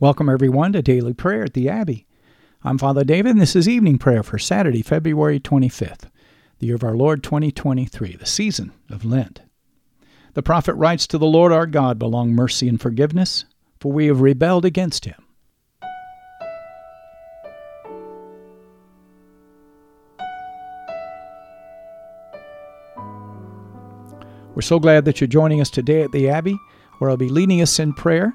Welcome, everyone, to Daily Prayer at the Abbey. I'm Father David, and this is evening prayer for Saturday, February 25th, the year of our Lord 2023, the season of Lent. The prophet writes to the Lord our God belong mercy and forgiveness, for we have rebelled against him. We're so glad that you're joining us today at the Abbey, where I'll be leading us in prayer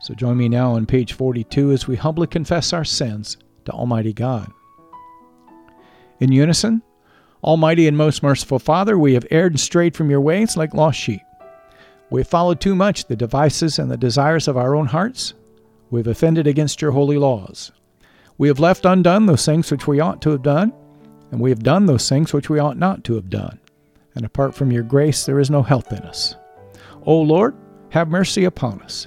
So join me now on page 42 as we humbly confess our sins to Almighty God. In unison, Almighty and most merciful Father, we have erred and strayed from your ways like lost sheep. We have followed too much the devices and the desires of our own hearts. We have offended against your holy laws. We have left undone those things which we ought to have done, and we have done those things which we ought not to have done. And apart from your grace, there is no health in us. O Lord, have mercy upon us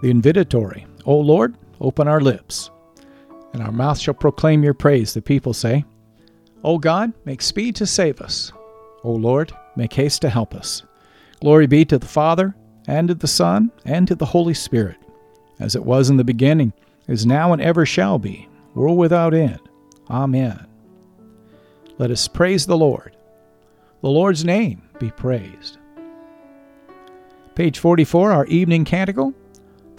The invitatory, O Lord, open our lips, and our mouth shall proclaim your praise, the people say. O God, make speed to save us. O Lord, make haste to help us. Glory be to the Father, and to the Son, and to the Holy Spirit, as it was in the beginning, is now, and ever shall be, world without end. Amen. Let us praise the Lord. The Lord's name be praised. Page 44, our evening canticle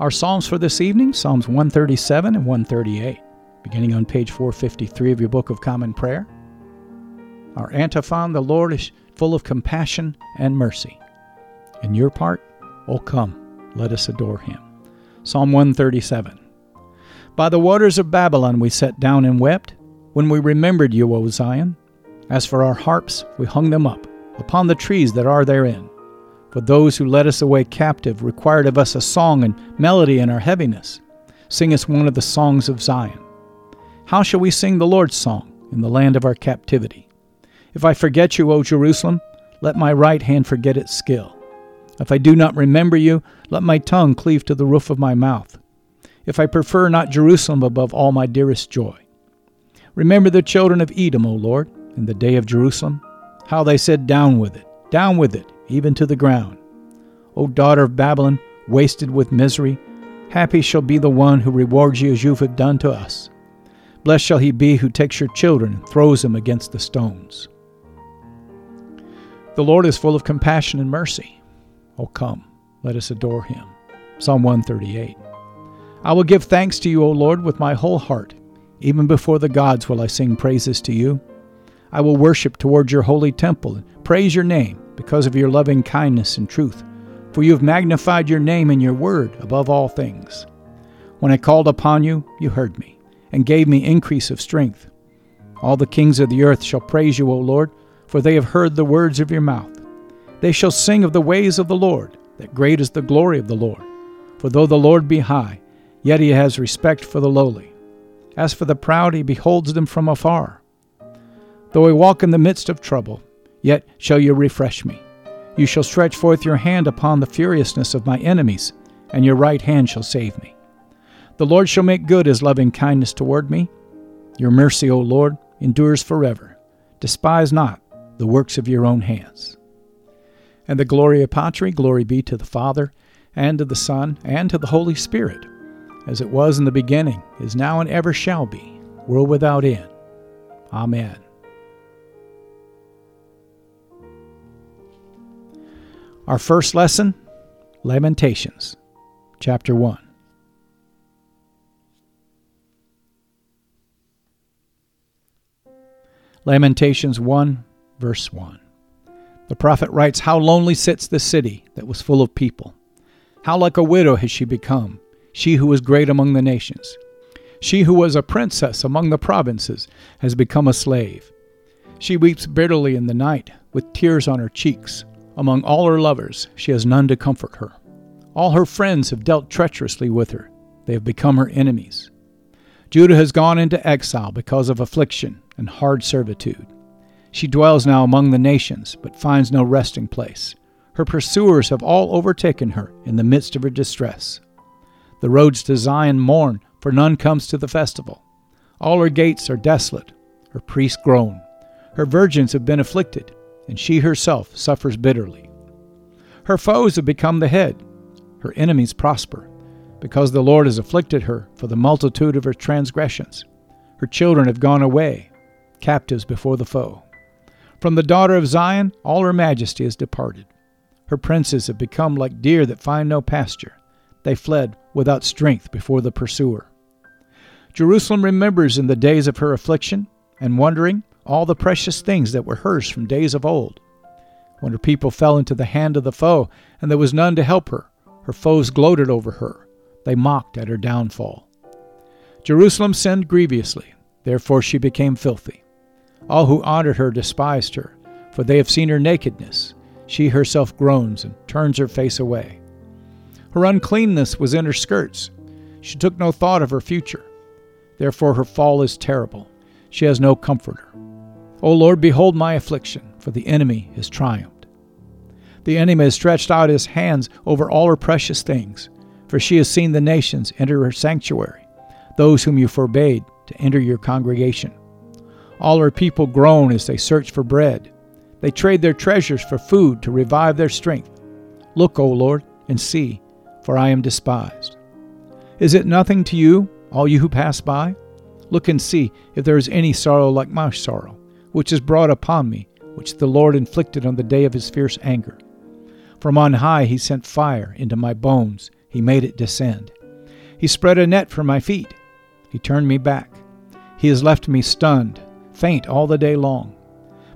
Our Psalms for this evening Psalms 137 and 138, beginning on page 453 of your Book of Common Prayer. Our antiphon The Lord is full of compassion and mercy. And your part, Oh come, let us adore him. Psalm 137. By the waters of Babylon we sat down and wept, when we remembered you, O Zion. As for our harps, we hung them up upon the trees that are therein. For those who led us away captive required of us a song and melody in our heaviness. Sing us one of the songs of Zion. How shall we sing the Lord's song in the land of our captivity? If I forget you, O Jerusalem, let my right hand forget its skill. If I do not remember you, let my tongue cleave to the roof of my mouth. If I prefer not Jerusalem above all my dearest joy. Remember the children of Edom, O Lord, in the day of Jerusalem, how they said, Down with it, down with it, even to the ground. O daughter of Babylon, wasted with misery, happy shall be the one who rewards you as you have done to us. Blessed shall he be who takes your children and throws them against the stones. The Lord is full of compassion and mercy. Oh, come, let us adore him. Psalm 138. I will give thanks to you, O Lord, with my whole heart. Even before the gods will I sing praises to you. I will worship toward your holy temple and praise your name because of your loving kindness and truth, for you have magnified your name and your word above all things. When I called upon you, you heard me, and gave me increase of strength. All the kings of the earth shall praise you, O Lord, for they have heard the words of your mouth. They shall sing of the ways of the Lord, that great is the glory of the Lord. For though the Lord be high, yet he has respect for the lowly. As for the proud, he beholds them from afar. Though I walk in the midst of trouble, Yet shall you refresh me. You shall stretch forth your hand upon the furiousness of my enemies, and your right hand shall save me. The Lord shall make good his loving kindness toward me. Your mercy, O Lord, endures forever. Despise not the works of your own hands. And the Gloria Patri, glory be to the Father, and to the Son, and to the Holy Spirit, as it was in the beginning, is now, and ever shall be, world without end. Amen. Our first lesson Lamentations, chapter 1. Lamentations 1, verse 1. The prophet writes, How lonely sits the city that was full of people. How like a widow has she become, she who was great among the nations. She who was a princess among the provinces has become a slave. She weeps bitterly in the night, with tears on her cheeks. Among all her lovers, she has none to comfort her. All her friends have dealt treacherously with her. They have become her enemies. Judah has gone into exile because of affliction and hard servitude. She dwells now among the nations, but finds no resting place. Her pursuers have all overtaken her in the midst of her distress. The roads to Zion mourn, for none comes to the festival. All her gates are desolate, her priests groan. Her virgins have been afflicted, and she herself suffers bitterly. Her foes have become the head, her enemies prosper, because the Lord has afflicted her for the multitude of her transgressions. Her children have gone away, captives before the foe. From the daughter of Zion, all her majesty is departed. Her princes have become like deer that find no pasture. They fled without strength before the pursuer. Jerusalem remembers in the days of her affliction, and wondering, all the precious things that were hers from days of old. When her people fell into the hand of the foe, and there was none to help her, her foes gloated over her. They mocked at her downfall. Jerusalem sinned grievously, therefore she became filthy. All who honored her despised her, for they have seen her nakedness. She herself groans and turns her face away. Her uncleanness was in her skirts. She took no thought of her future. Therefore her fall is terrible. She has no comforter. O Lord, behold my affliction, for the enemy has triumphed. The enemy has stretched out his hands over all her precious things, for she has seen the nations enter her sanctuary, those whom you forbade to enter your congregation. All her people groan as they search for bread. They trade their treasures for food to revive their strength. Look, O Lord, and see, for I am despised. Is it nothing to you, all you who pass by? Look and see if there is any sorrow like my sorrow which is brought upon me, which the Lord inflicted on the day of his fierce anger. From on high he sent fire into my bones, he made it descend. He spread a net for my feet, he turned me back. He has left me stunned, faint all the day long.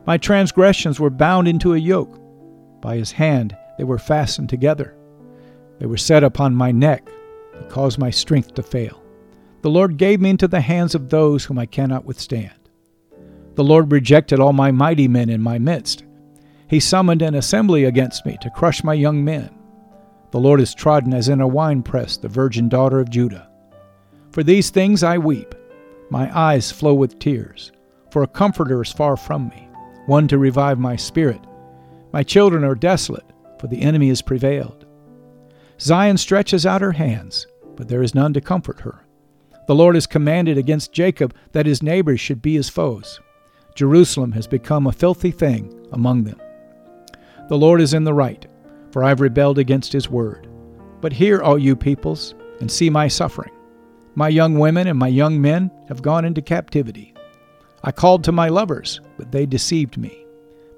My transgressions were bound into a yoke. By his hand they were fastened together. They were set upon my neck. He caused my strength to fail. The Lord gave me into the hands of those whom I cannot withstand. The Lord rejected all my mighty men in my midst. He summoned an assembly against me to crush my young men. The Lord has trodden as in a winepress the virgin daughter of Judah. For these things I weep. My eyes flow with tears. For a comforter is far from me, one to revive my spirit. My children are desolate, for the enemy has prevailed. Zion stretches out her hands, but there is none to comfort her. The Lord has commanded against Jacob that his neighbors should be his foes. Jerusalem has become a filthy thing among them. The Lord is in the right, for I have rebelled against his word. But hear, all you peoples, and see my suffering. My young women and my young men have gone into captivity. I called to my lovers, but they deceived me.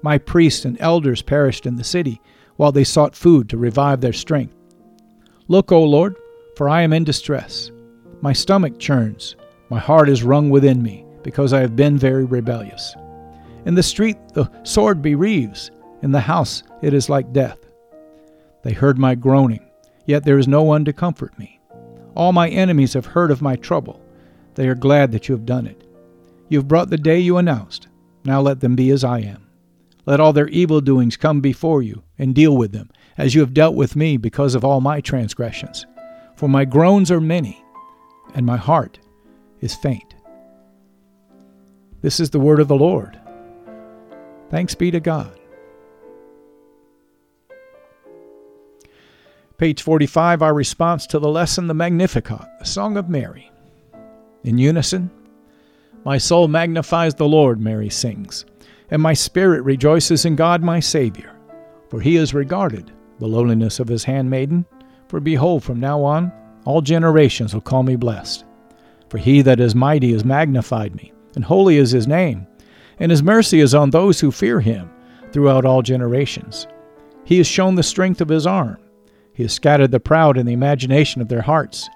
My priests and elders perished in the city, while they sought food to revive their strength. Look, O Lord, for I am in distress. My stomach churns, my heart is wrung within me because I have been very rebellious. In the street the sword bereaves, in the house it is like death. They heard my groaning, yet there is no one to comfort me. All my enemies have heard of my trouble. They are glad that you have done it. You have brought the day you announced. Now let them be as I am. Let all their evil doings come before you, and deal with them, as you have dealt with me because of all my transgressions. For my groans are many, and my heart is faint. This is the word of the Lord. Thanks be to God. Page 45, our response to the lesson, the Magnificat, the Song of Mary. In unison, My soul magnifies the Lord, Mary sings, and my spirit rejoices in God my Savior, for he has regarded the lowliness of his handmaiden. For behold, from now on, all generations will call me blessed. For he that is mighty has magnified me, and holy is his name, and his mercy is on those who fear him throughout all generations. He has shown the strength of his arm he has scattered the proud in the imagination of their hearts.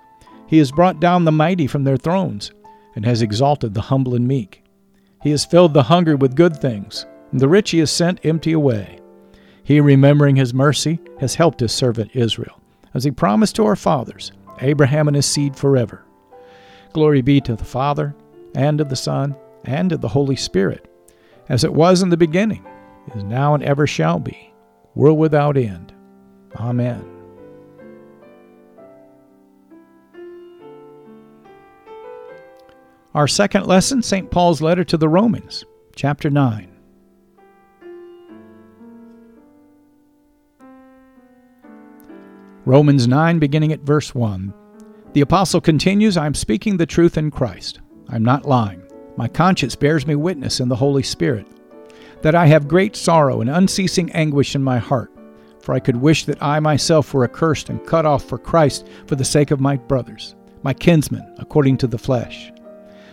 He has brought down the mighty from their thrones, and has exalted the humble and meek. He has filled the hungry with good things, and the rich he has sent empty away. He, remembering his mercy, has helped his servant Israel, as he promised to our fathers, Abraham and his seed forever. Glory be to the Father, and of the Son, and of the Holy Spirit, as it was in the beginning, is now, and ever shall be, world without end. Amen. Our second lesson, St. Paul's letter to the Romans, chapter 9. Romans 9, beginning at verse 1. The apostle continues I am speaking the truth in Christ. I'm not lying. My conscience bears me witness in the Holy Spirit that I have great sorrow and unceasing anguish in my heart. For I could wish that I myself were accursed and cut off for Christ for the sake of my brothers, my kinsmen, according to the flesh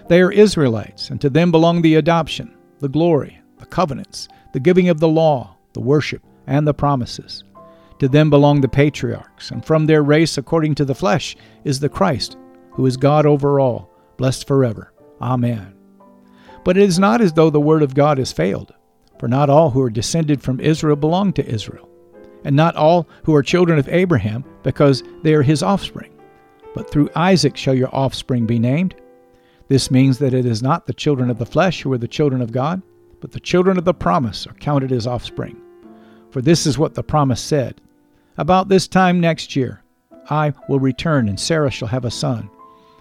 they are Israelites, and to them belong the adoption, the glory, the covenants, the giving of the law, the worship, and the promises. To them belong the patriarchs, and from their race, according to the flesh, is the Christ, who is God over all, blessed forever. Amen. But it is not as though the word of God has failed, for not all who are descended from Israel belong to Israel, and not all who are children of Abraham, because they are his offspring. But through Isaac shall your offspring be named. This means that it is not the children of the flesh who are the children of God, but the children of the promise are counted as offspring. For this is what the promise said About this time next year, I will return, and Sarah shall have a son.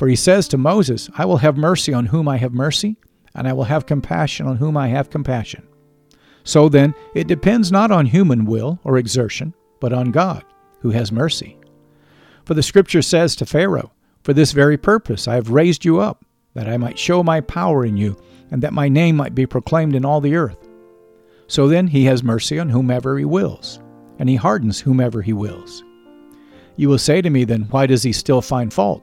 For he says to Moses, I will have mercy on whom I have mercy, and I will have compassion on whom I have compassion. So then, it depends not on human will or exertion, but on God, who has mercy. For the Scripture says to Pharaoh, For this very purpose I have raised you up, that I might show my power in you, and that my name might be proclaimed in all the earth. So then he has mercy on whomever he wills, and he hardens whomever he wills. You will say to me, then, why does he still find fault?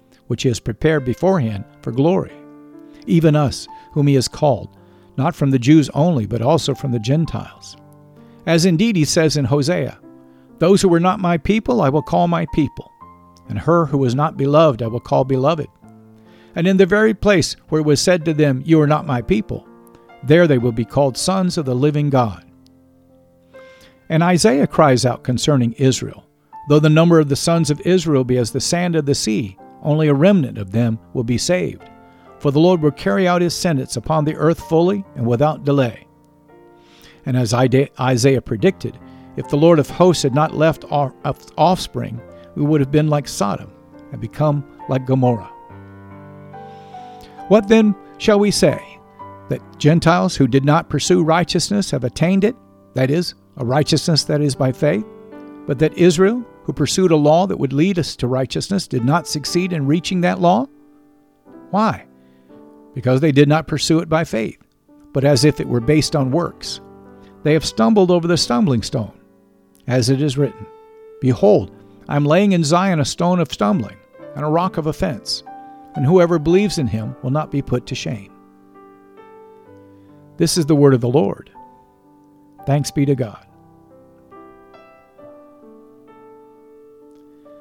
which he has prepared beforehand for glory? Even us, whom he has called, not from the Jews only, but also from the Gentiles. As indeed he says in Hosea, Those who were not my people I will call my people, and her who was not beloved I will call beloved and in the very place where it was said to them, You are not my people, there they will be called sons of the living God. And Isaiah cries out concerning Israel Though the number of the sons of Israel be as the sand of the sea, only a remnant of them will be saved. For the Lord will carry out his sentence upon the earth fully and without delay. And as Isaiah predicted, if the Lord of hosts had not left offspring, we would have been like Sodom and become like Gomorrah. What then shall we say? That Gentiles who did not pursue righteousness have attained it, that is, a righteousness that is by faith, but that Israel, who pursued a law that would lead us to righteousness, did not succeed in reaching that law? Why? Because they did not pursue it by faith, but as if it were based on works. They have stumbled over the stumbling stone, as it is written Behold, I am laying in Zion a stone of stumbling, and a rock of offense, and whoever believes in him will not be put to shame. This is the word of the Lord. Thanks be to God.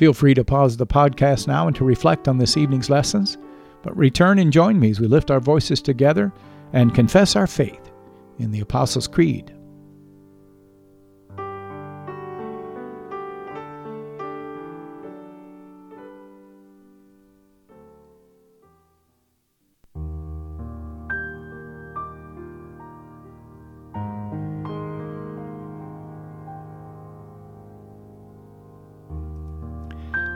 Feel free to pause the podcast now and to reflect on this evening's lessons, but return and join me as we lift our voices together and confess our faith in the Apostles' Creed.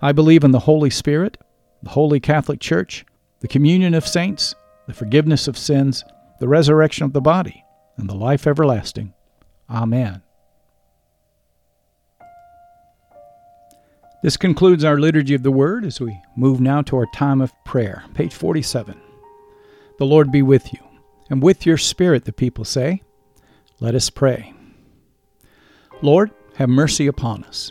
I believe in the Holy Spirit, the Holy Catholic Church, the communion of saints, the forgiveness of sins, the resurrection of the body, and the life everlasting. Amen. This concludes our Liturgy of the Word as we move now to our time of prayer. Page 47. The Lord be with you, and with your spirit, the people say. Let us pray. Lord, have mercy upon us.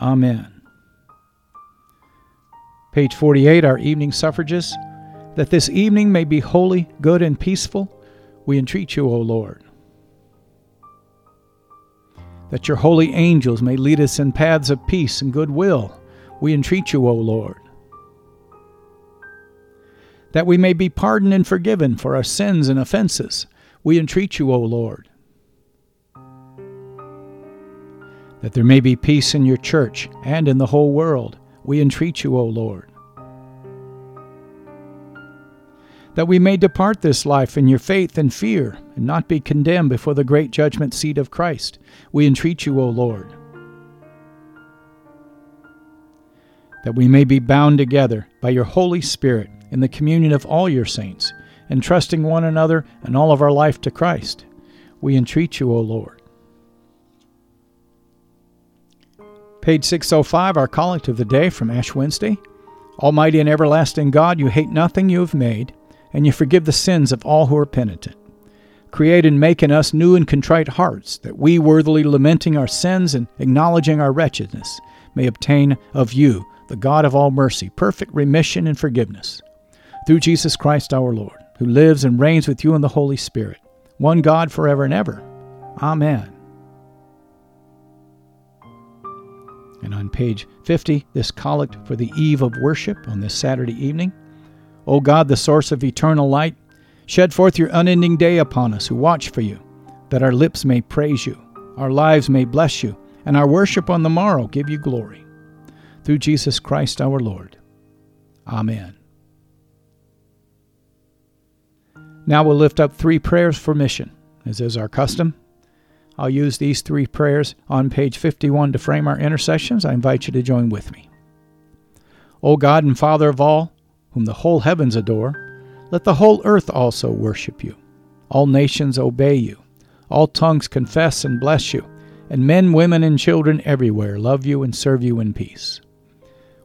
Amen. Page 48, our evening suffrages. That this evening may be holy, good, and peaceful, we entreat you, O Lord. That your holy angels may lead us in paths of peace and goodwill, we entreat you, O Lord. That we may be pardoned and forgiven for our sins and offenses, we entreat you, O Lord. That there may be peace in your church and in the whole world. We entreat you, O Lord. That we may depart this life in your faith and fear, and not be condemned before the great judgment seat of Christ. We entreat you, O Lord. That we may be bound together by your Holy Spirit in the communion of all your saints, entrusting one another and all of our life to Christ. We entreat you, O Lord. Page 605, our collect of the day from Ash Wednesday. Almighty and everlasting God, you hate nothing you have made, and you forgive the sins of all who are penitent. Create and make in us new and contrite hearts, that we, worthily lamenting our sins and acknowledging our wretchedness, may obtain of you, the God of all mercy, perfect remission and forgiveness. Through Jesus Christ our Lord, who lives and reigns with you in the Holy Spirit, one God forever and ever. Amen. And on page 50, this collect for the eve of worship on this Saturday evening. O God, the source of eternal light, shed forth your unending day upon us who watch for you, that our lips may praise you, our lives may bless you, and our worship on the morrow give you glory. Through Jesus Christ our Lord. Amen. Now we'll lift up three prayers for mission, as is our custom. I'll use these three prayers on page 51 to frame our intercessions. I invite you to join with me. O God and Father of all, whom the whole heavens adore, let the whole earth also worship you. All nations obey you. All tongues confess and bless you. And men, women, and children everywhere love you and serve you in peace.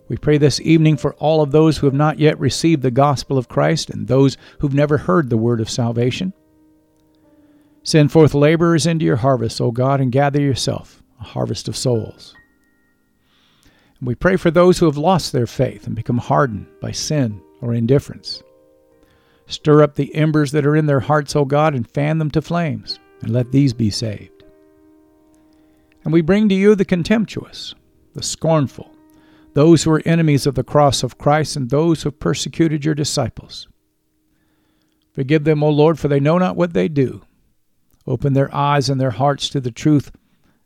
We pray this evening for all of those who have not yet received the gospel of Christ and those who've never heard the word of salvation. Send forth laborers into your harvest, O God, and gather yourself a harvest of souls. And we pray for those who have lost their faith and become hardened by sin or indifference. Stir up the embers that are in their hearts, O God, and fan them to flames, and let these be saved. And we bring to you the contemptuous, the scornful, those who are enemies of the cross of Christ, and those who have persecuted your disciples. Forgive them, O Lord, for they know not what they do. Open their eyes and their hearts to the truth,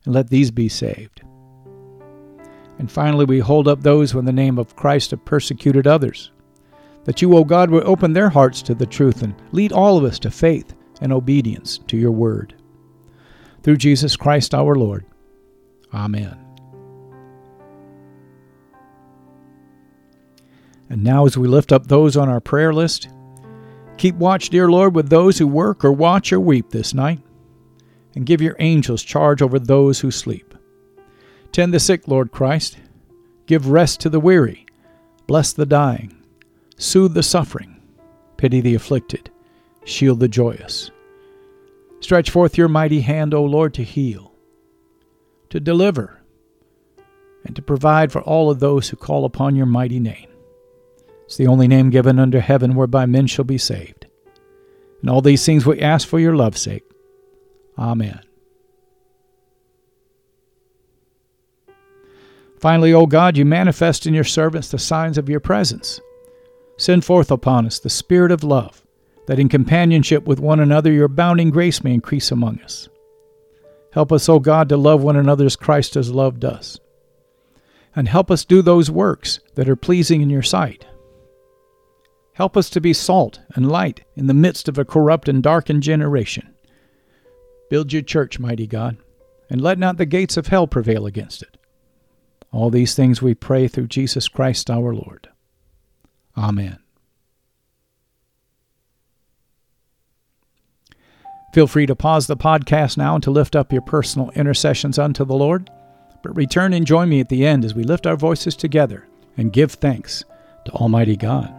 and let these be saved. And finally, we hold up those who, in the name of Christ, have persecuted others. That you, O God, will open their hearts to the truth and lead all of us to faith and obedience to your word. Through Jesus Christ our Lord. Amen. And now, as we lift up those on our prayer list, keep watch, dear Lord, with those who work or watch or weep this night, and give your angels charge over those who sleep. Tend the sick, Lord Christ. Give rest to the weary. Bless the dying. Soothe the suffering. Pity the afflicted. Shield the joyous. Stretch forth your mighty hand, O Lord, to heal, to deliver, and to provide for all of those who call upon your mighty name. It's the only name given under heaven whereby men shall be saved. And all these things we ask for your love's sake. Amen. Finally, O God, you manifest in your servants the signs of your presence. Send forth upon us the Spirit of love, that in companionship with one another your abounding grace may increase among us. Help us, O God, to love one another as Christ has loved us. And help us do those works that are pleasing in your sight Help us to be salt and light in the midst of a corrupt and darkened generation. Build your church, mighty God, and let not the gates of hell prevail against it. All these things we pray through Jesus Christ our Lord. Amen. Feel free to pause the podcast now and to lift up your personal intercessions unto the Lord, but return and join me at the end as we lift our voices together and give thanks to Almighty God.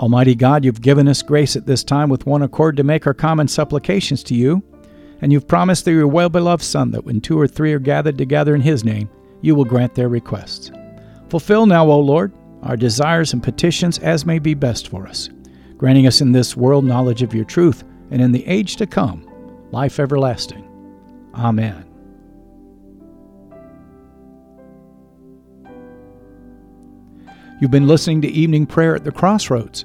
Almighty God, you've given us grace at this time with one accord to make our common supplications to you, and you've promised through your well beloved Son that when two or three are gathered together in his name, you will grant their requests. Fulfill now, O Lord, our desires and petitions as may be best for us, granting us in this world knowledge of your truth, and in the age to come, life everlasting. Amen. You've been listening to Evening Prayer at the Crossroads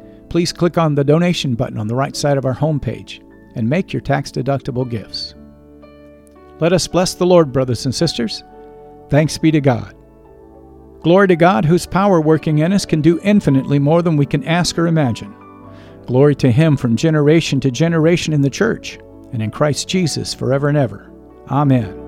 please click on the donation button on the right side of our homepage and make your tax deductible gifts. Let us bless the Lord, brothers and sisters. Thanks be to God. Glory to God, whose power working in us can do infinitely more than we can ask or imagine. Glory to Him from generation to generation in the church and in Christ Jesus forever and ever. Amen.